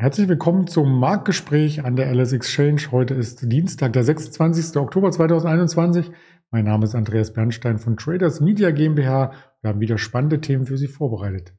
Herzlich willkommen zum Marktgespräch an der LS Exchange. Heute ist Dienstag, der 26. Oktober 2021. Mein Name ist Andreas Bernstein von Traders Media GmbH. Wir haben wieder spannende Themen für Sie vorbereitet.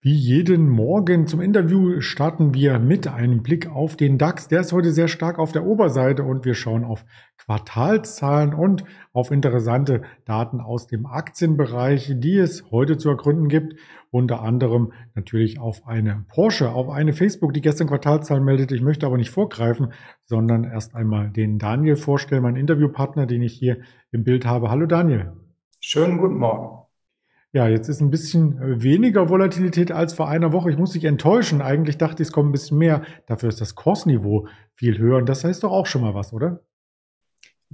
Wie jeden Morgen zum Interview starten wir mit einem Blick auf den DAX. Der ist heute sehr stark auf der Oberseite und wir schauen auf Quartalszahlen und auf interessante Daten aus dem Aktienbereich, die es heute zu ergründen gibt. Unter anderem natürlich auf eine Porsche, auf eine Facebook, die gestern Quartalzahlen meldet. Ich möchte aber nicht vorgreifen, sondern erst einmal den Daniel vorstellen, meinen Interviewpartner, den ich hier im Bild habe. Hallo Daniel. Schönen guten Morgen. Ja, jetzt ist ein bisschen äh, weniger Volatilität als vor einer Woche. Ich muss dich enttäuschen. Eigentlich dachte ich, es kommt ein bisschen mehr. Dafür ist das Kursniveau viel höher. Und das heißt doch auch schon mal was, oder?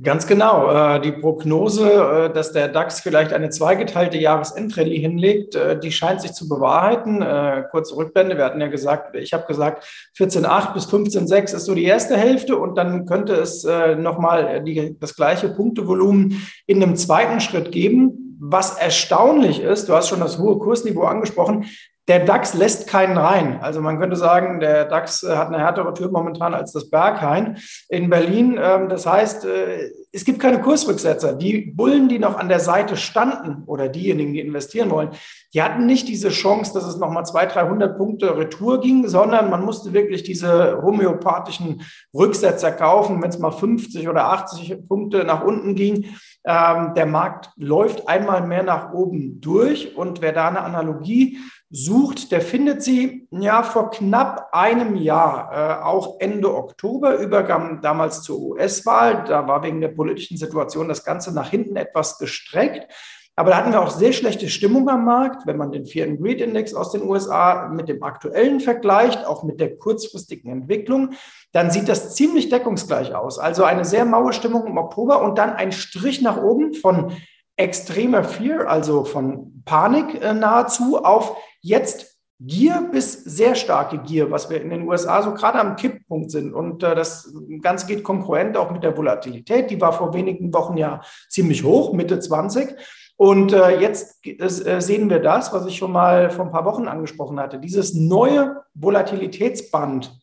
Ganz genau. Äh, die Prognose, äh, dass der DAX vielleicht eine zweigeteilte Jahresendrallye hinlegt, die scheint sich zu bewahrheiten. Kurze Rückblende. Wir hatten ja gesagt, ich habe gesagt, 14,8 bis 15,6 ist so die erste Hälfte und dann könnte es nochmal das gleiche Punktevolumen in einem zweiten Schritt geben was erstaunlich ist, du hast schon das hohe Kursniveau angesprochen, der DAX lässt keinen rein. Also man könnte sagen, der DAX äh, hat eine härtere Tür momentan als das Berghain in Berlin. Ähm, das heißt, äh, es gibt keine Kursrücksetzer. Die Bullen, die noch an der Seite standen oder diejenigen, die investieren wollen, die hatten nicht diese Chance, dass es nochmal 200, 300 Punkte Retour ging, sondern man musste wirklich diese homöopathischen Rücksetzer kaufen, wenn es mal 50 oder 80 Punkte nach unten ging. Ähm, der Markt läuft einmal mehr nach oben durch und wer da eine Analogie sucht, der findet sie ja vor knapp einem Jahr, äh, auch Ende Oktober, Übergang damals zur US-Wahl. Da war wegen der politischen Situation das Ganze nach hinten etwas gestreckt. Aber da hatten wir auch sehr schlechte Stimmung am Markt, wenn man den and Greed Index aus den USA mit dem aktuellen vergleicht, auch mit der kurzfristigen Entwicklung, dann sieht das ziemlich deckungsgleich aus. Also eine sehr maue Stimmung im Oktober und dann ein Strich nach oben von extremer Fear, also von Panik äh, nahezu, auf jetzt Gier bis sehr starke Gier, was wir in den USA so gerade am Kipppunkt sind. Und äh, das Ganze geht konkurrent auch mit der Volatilität. Die war vor wenigen Wochen ja ziemlich hoch, Mitte 20. Und äh, jetzt äh, sehen wir das, was ich schon mal vor ein paar Wochen angesprochen hatte, dieses neue Volatilitätsband,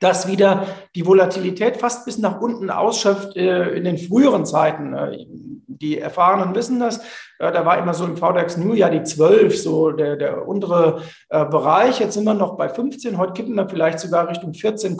das wieder die Volatilität fast bis nach unten ausschöpft äh, in den früheren Zeiten. Die Erfahrenen wissen das. Da war immer so im VDAX New ja die 12, so der, der untere äh, Bereich. Jetzt sind wir noch bei 15. Heute kippen wir vielleicht sogar Richtung 14,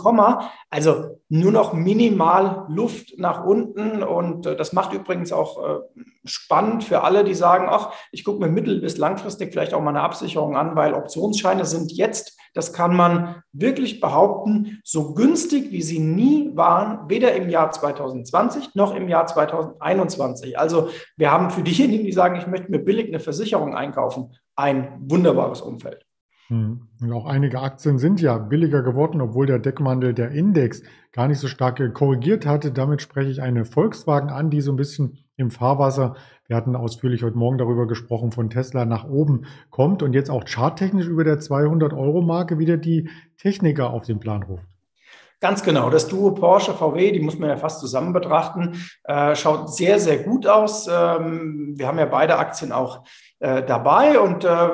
also nur noch minimal Luft nach unten. Und äh, das macht übrigens auch äh, spannend für alle, die sagen, ach, ich gucke mir mittel- bis langfristig vielleicht auch mal eine Absicherung an, weil Optionsscheine sind jetzt, das kann man wirklich behaupten, so günstig, wie sie nie waren, weder im Jahr 2020 noch im Jahr 2021. Also wir haben für diejenigen, die sagen, ich möchte mir billig eine Versicherung einkaufen, ein wunderbares Umfeld. Hm. Und auch einige Aktien sind ja billiger geworden, obwohl der Deckmantel, der Index, gar nicht so stark korrigiert hatte. Damit spreche ich eine Volkswagen an, die so ein bisschen im Fahrwasser, wir hatten ausführlich heute Morgen darüber gesprochen, von Tesla nach oben kommt und jetzt auch charttechnisch über der 200-Euro-Marke wieder die Techniker auf den Plan ruft. Ganz genau. Das Duo Porsche VW, die muss man ja fast zusammen betrachten, äh, schaut sehr, sehr gut aus. Ähm, wir haben ja beide Aktien auch äh, dabei und äh,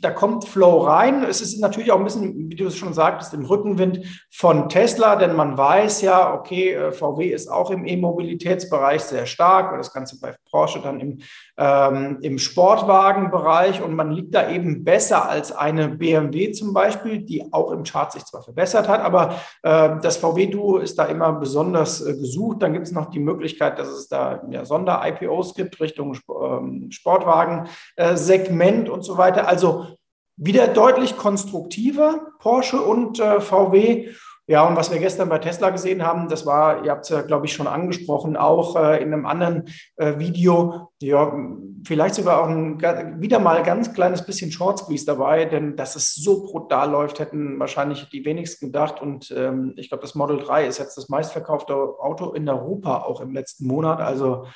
da kommt Flow rein. Es ist natürlich auch ein bisschen, wie du es schon sagtest, im Rückenwind von Tesla, denn man weiß ja, okay, äh, VW ist auch im E-Mobilitätsbereich sehr stark und das Ganze bei Porsche dann im, ähm, im Sportwagenbereich und man liegt da eben besser als eine BMW zum Beispiel, die auch im Chart sich zwar verbessert hat, aber äh, das VW-Duo ist da immer besonders äh, gesucht. Dann gibt es noch die Möglichkeit, dass es da ja, Sonder-IPOs gibt Richtung ähm, Sportwagen. Äh, Segment und so weiter. Also wieder deutlich konstruktiver, Porsche und äh, VW. Ja, und was wir gestern bei Tesla gesehen haben, das war, ihr habt es ja, glaube ich, schon angesprochen, auch äh, in einem anderen äh, Video, ja, vielleicht sogar auch ein, wieder mal ganz kleines bisschen Short Squeeze dabei, denn dass es so brutal läuft, hätten wahrscheinlich die wenigsten gedacht. Und ähm, ich glaube, das Model 3 ist jetzt das meistverkaufte Auto in Europa auch im letzten Monat. Also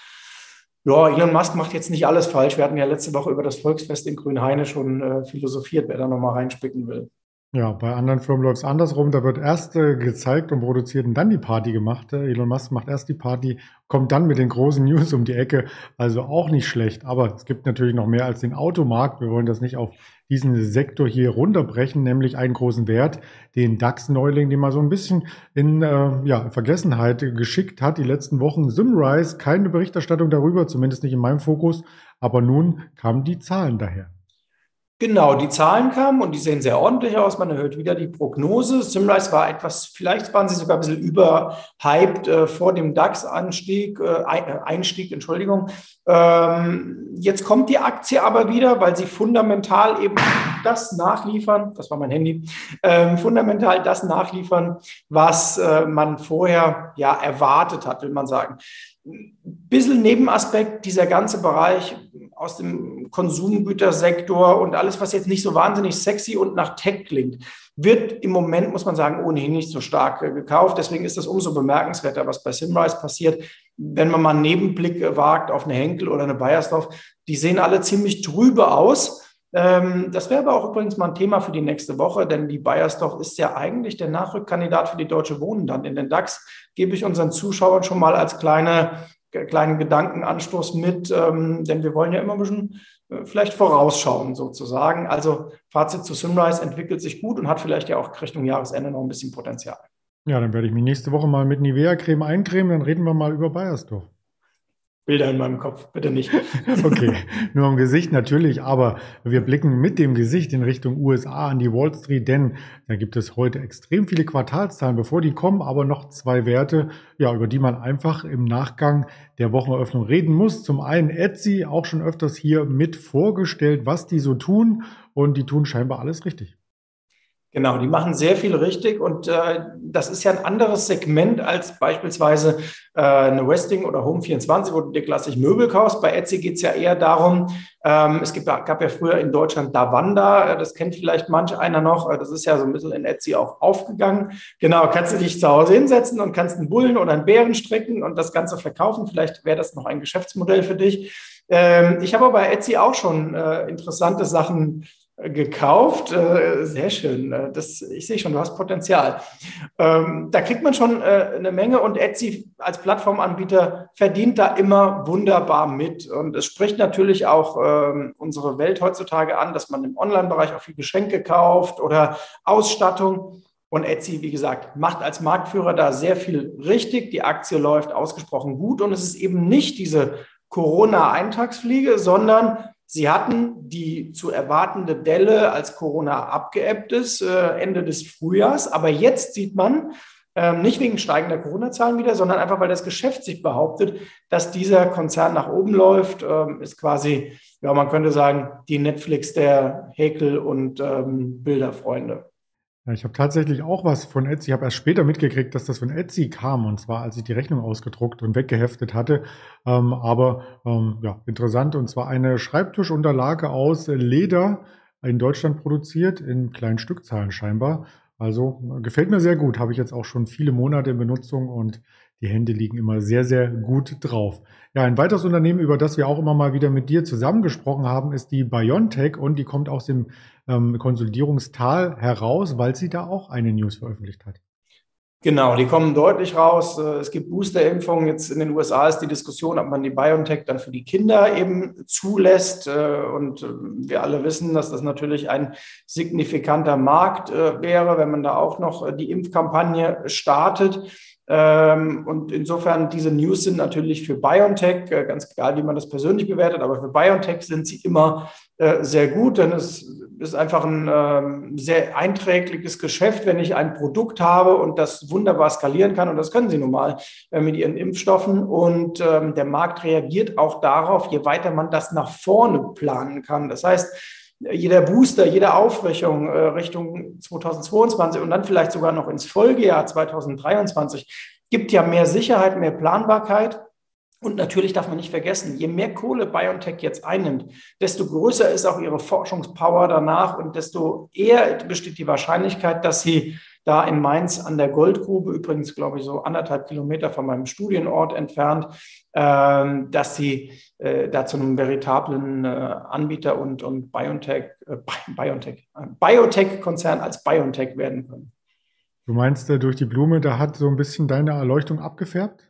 ja, Elon Musk macht jetzt nicht alles falsch. Wir hatten ja letzte Woche über das Volksfest in Grünheine schon äh, philosophiert, wer da nochmal reinspicken will. Ja, bei anderen Firmen läuft es andersrum. Da wird erst äh, gezeigt und produziert und dann die Party gemacht. Äh, Elon Musk macht erst die Party, kommt dann mit den großen News um die Ecke. Also auch nicht schlecht. Aber es gibt natürlich noch mehr als den Automarkt. Wir wollen das nicht auf diesen Sektor hier runterbrechen, nämlich einen großen Wert, den DAX-Neuling, den man so ein bisschen in äh, ja, Vergessenheit geschickt hat. Die letzten Wochen Simrise, keine Berichterstattung darüber, zumindest nicht in meinem Fokus. Aber nun kamen die Zahlen daher. Genau, die Zahlen kamen und die sehen sehr ordentlich aus. Man erhöht wieder die Prognose. Simrise war etwas, vielleicht waren sie sogar ein bisschen überhyped äh, vor dem DAX-Anstieg, äh, äh, Einstieg, Entschuldigung. Ähm, jetzt kommt die Aktie aber wieder, weil sie fundamental eben das nachliefern, das war mein Handy, ähm, fundamental das nachliefern, was äh, man vorher ja erwartet hat, will man sagen. Ein bisschen Nebenaspekt, dieser ganze Bereich aus dem Konsumgütersektor und alles, was jetzt nicht so wahnsinnig sexy und nach Tech klingt, wird im Moment, muss man sagen, ohnehin nicht so stark äh, gekauft. Deswegen ist das umso bemerkenswerter, was bei Simrise passiert. Wenn man mal einen Nebenblick äh, wagt auf eine Henkel oder eine Bayersdorf, die sehen alle ziemlich trübe aus. Ähm, das wäre aber auch übrigens mal ein Thema für die nächste Woche, denn die Bayersdorf ist ja eigentlich der Nachrückkandidat für die Deutsche Wohnen dann in den DAX. Gebe ich unseren Zuschauern schon mal als kleine kleinen Gedankenanstoß mit, ähm, denn wir wollen ja immer ein bisschen äh, vielleicht vorausschauen sozusagen. Also Fazit zu Sunrise entwickelt sich gut und hat vielleicht ja auch Richtung Jahresende noch ein bisschen Potenzial. Ja, dann werde ich mich nächste Woche mal mit Nivea-Creme eincremen, dann reden wir mal über Bayersdorf. Bilder in meinem Kopf, bitte nicht. okay, nur am Gesicht natürlich, aber wir blicken mit dem Gesicht in Richtung USA an die Wall Street, denn da gibt es heute extrem viele Quartalszahlen, bevor die kommen, aber noch zwei Werte, ja, über die man einfach im Nachgang der Wocheneröffnung reden muss. Zum einen Etsy, auch schon öfters hier mit vorgestellt, was die so tun und die tun scheinbar alles richtig. Genau, die machen sehr viel richtig und äh, das ist ja ein anderes Segment als beispielsweise äh, eine Westing oder Home24, wo du dir klassisch Möbel kaufst. Bei Etsy geht es ja eher darum, ähm, es gibt, gab ja früher in Deutschland Davanda, äh, das kennt vielleicht manch einer noch, äh, das ist ja so ein bisschen in Etsy auch aufgegangen. Genau, kannst du dich zu Hause hinsetzen und kannst einen Bullen oder einen Bären stricken und das Ganze verkaufen. Vielleicht wäre das noch ein Geschäftsmodell für dich. Ähm, ich habe bei Etsy auch schon äh, interessante Sachen gekauft. Äh, sehr schön. Äh, das, ich sehe schon, du hast Potenzial. Ähm, da kriegt man schon äh, eine Menge und Etsy als Plattformanbieter verdient da immer wunderbar mit. Und es spricht natürlich auch ähm, unsere Welt heutzutage an, dass man im Online-Bereich auch viel Geschenke kauft oder Ausstattung. Und Etsy, wie gesagt, macht als Marktführer da sehr viel richtig. Die Aktie läuft ausgesprochen gut und es ist eben nicht diese Corona-Eintagsfliege, sondern Sie hatten die zu erwartende Delle, als Corona abgeebbt ist, äh, Ende des Frühjahrs. Aber jetzt sieht man, ähm, nicht wegen steigender Corona-Zahlen wieder, sondern einfach, weil das Geschäft sich behauptet, dass dieser Konzern nach oben läuft, ähm, ist quasi, ja, man könnte sagen, die Netflix der Häkel- und ähm, Bilderfreunde. Ja, ich habe tatsächlich auch was von Etsy. Ich habe erst später mitgekriegt, dass das von Etsy kam, und zwar als ich die Rechnung ausgedruckt und weggeheftet hatte. Ähm, aber ähm, ja, interessant, und zwar eine Schreibtischunterlage aus Leder in Deutschland produziert, in kleinen Stückzahlen scheinbar. Also gefällt mir sehr gut, habe ich jetzt auch schon viele Monate in Benutzung und die Hände liegen immer sehr, sehr gut drauf. Ja, ein weiteres Unternehmen, über das wir auch immer mal wieder mit dir zusammengesprochen haben, ist die BioNTech und die kommt aus dem ähm, Konsolidierungstal heraus, weil sie da auch eine News veröffentlicht hat. Genau, die kommen deutlich raus. Äh, es gibt Boosterimpfungen. Jetzt in den USA ist die Diskussion, ob man die BioNTech dann für die Kinder eben zulässt. Äh, und äh, wir alle wissen, dass das natürlich ein signifikanter Markt wäre, wenn man da auch noch die Impfkampagne startet. Ähm, und insofern, diese News sind natürlich für BioNTech, äh, ganz egal, wie man das persönlich bewertet, aber für BioNTech sind sie immer äh, sehr gut, denn es ist einfach ein ähm, sehr einträgliches Geschäft, wenn ich ein Produkt habe und das wunderbar skalieren kann. Und das können sie nun mal äh, mit ihren Impfstoffen. Und ähm, der Markt reagiert auch darauf, je weiter man das nach vorne planen kann. Das heißt, jeder Booster, jede Aufrichtung äh, Richtung 2022 und dann vielleicht sogar noch ins Folgejahr 2023 gibt ja mehr Sicherheit, mehr Planbarkeit. Und natürlich darf man nicht vergessen, je mehr Kohle BioNTech jetzt einnimmt, desto größer ist auch ihre Forschungspower danach und desto eher besteht die Wahrscheinlichkeit, dass sie da in Mainz an der Goldgrube, übrigens glaube ich so anderthalb Kilometer von meinem Studienort entfernt, ähm, dass sie äh, da zu einem veritablen äh, Anbieter und, und Biotech, äh, Biotech, Biotech-Konzern als Biotech werden können. Du meinst, durch die Blume, da hat so ein bisschen deine Erleuchtung abgefärbt?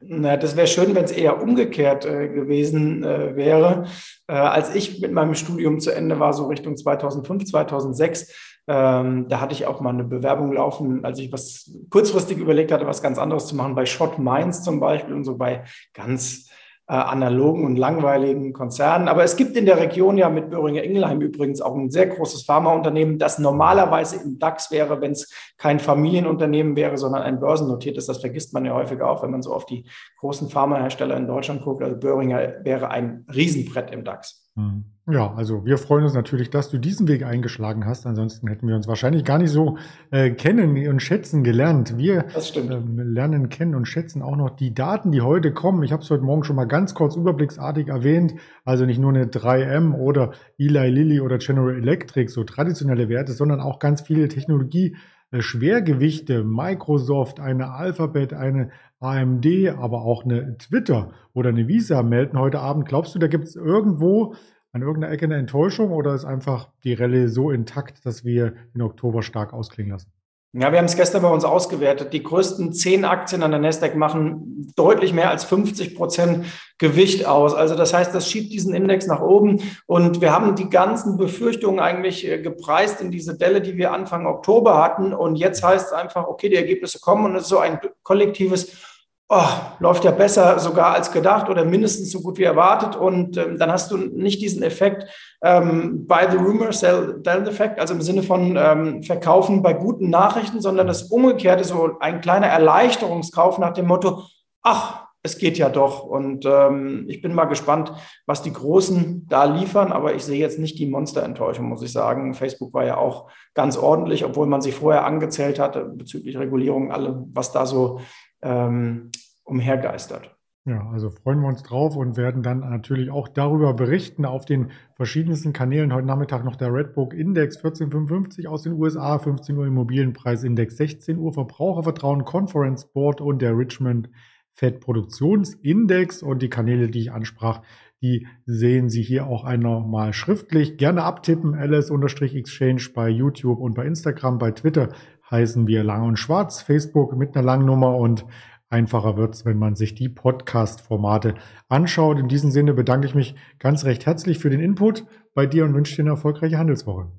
Na, das wäre schön, wenn es eher umgekehrt äh, gewesen äh, wäre. Äh, als ich mit meinem Studium zu Ende war, so Richtung 2005, 2006, ähm, da hatte ich auch mal eine Bewerbung laufen, als ich was kurzfristig überlegt hatte, was ganz anderes zu machen, bei Shot Mainz zum Beispiel und so bei ganz äh, analogen und langweiligen Konzernen. Aber es gibt in der Region ja mit Böhringer Ingelheim übrigens auch ein sehr großes Pharmaunternehmen, das normalerweise im DAX wäre, wenn es kein Familienunternehmen wäre, sondern ein börsennotiertes. Das vergisst man ja häufig auch, wenn man so auf die großen Pharmahersteller in Deutschland guckt. Also Böhringer wäre ein Riesenbrett im DAX. Hm. Ja, also wir freuen uns natürlich, dass du diesen Weg eingeschlagen hast. Ansonsten hätten wir uns wahrscheinlich gar nicht so äh, kennen und schätzen gelernt. Wir ähm, lernen kennen und schätzen auch noch die Daten, die heute kommen. Ich habe es heute Morgen schon mal ganz kurz überblicksartig erwähnt. Also nicht nur eine 3M oder Eli Lilly oder General Electric, so traditionelle Werte, sondern auch ganz viele Technologie. Äh, Schwergewichte, Microsoft, eine Alphabet, eine AMD, aber auch eine Twitter oder eine Visa melden heute Abend. Glaubst du, da gibt es irgendwo an irgendeiner Ecke eine Enttäuschung oder ist einfach die Rallye so intakt, dass wir den Oktober stark ausklingen lassen? Ja, wir haben es gestern bei uns ausgewertet. Die größten zehn Aktien an der Nasdaq machen deutlich mehr als 50 Prozent Gewicht aus. Also das heißt, das schiebt diesen Index nach oben. Und wir haben die ganzen Befürchtungen eigentlich äh, gepreist in diese Delle, die wir Anfang Oktober hatten. Und jetzt heißt es einfach, okay, die Ergebnisse kommen und es ist so ein kollektives oh, läuft ja besser sogar als gedacht oder mindestens so gut wie erwartet. Und ähm, dann hast du nicht diesen Effekt ähm, buy the rumor, sell the effect, also im Sinne von ähm, verkaufen bei guten Nachrichten, sondern das Umgekehrte, so ein kleiner Erleichterungskauf nach dem Motto, ach, es geht ja doch. Und ähm, ich bin mal gespannt, was die Großen da liefern. Aber ich sehe jetzt nicht die Monsterenttäuschung, muss ich sagen. Facebook war ja auch ganz ordentlich, obwohl man sich vorher angezählt hatte bezüglich Regulierung, alle, was da so ähm, umhergeistert. Ja, also freuen wir uns drauf und werden dann natürlich auch darüber berichten auf den verschiedensten Kanälen. Heute Nachmittag noch der Redbook Index 1455 aus den USA, 15 Uhr Immobilienpreisindex, 16 Uhr Verbrauchervertrauen Conference Board und der Richmond Fed Produktionsindex und die Kanäle, die ich ansprach, die sehen Sie hier auch einmal schriftlich. Gerne abtippen, ls-exchange bei YouTube und bei Instagram, bei Twitter heißen wir Lang und Schwarz, Facebook mit einer langen Nummer und einfacher wird's, wenn man sich die Podcast-Formate anschaut. In diesem Sinne bedanke ich mich ganz recht herzlich für den Input bei dir und wünsche dir eine erfolgreiche Handelswoche.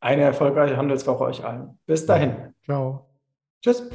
Eine erfolgreiche Handelswoche euch allen. Bis dahin. Ciao. Tschüss.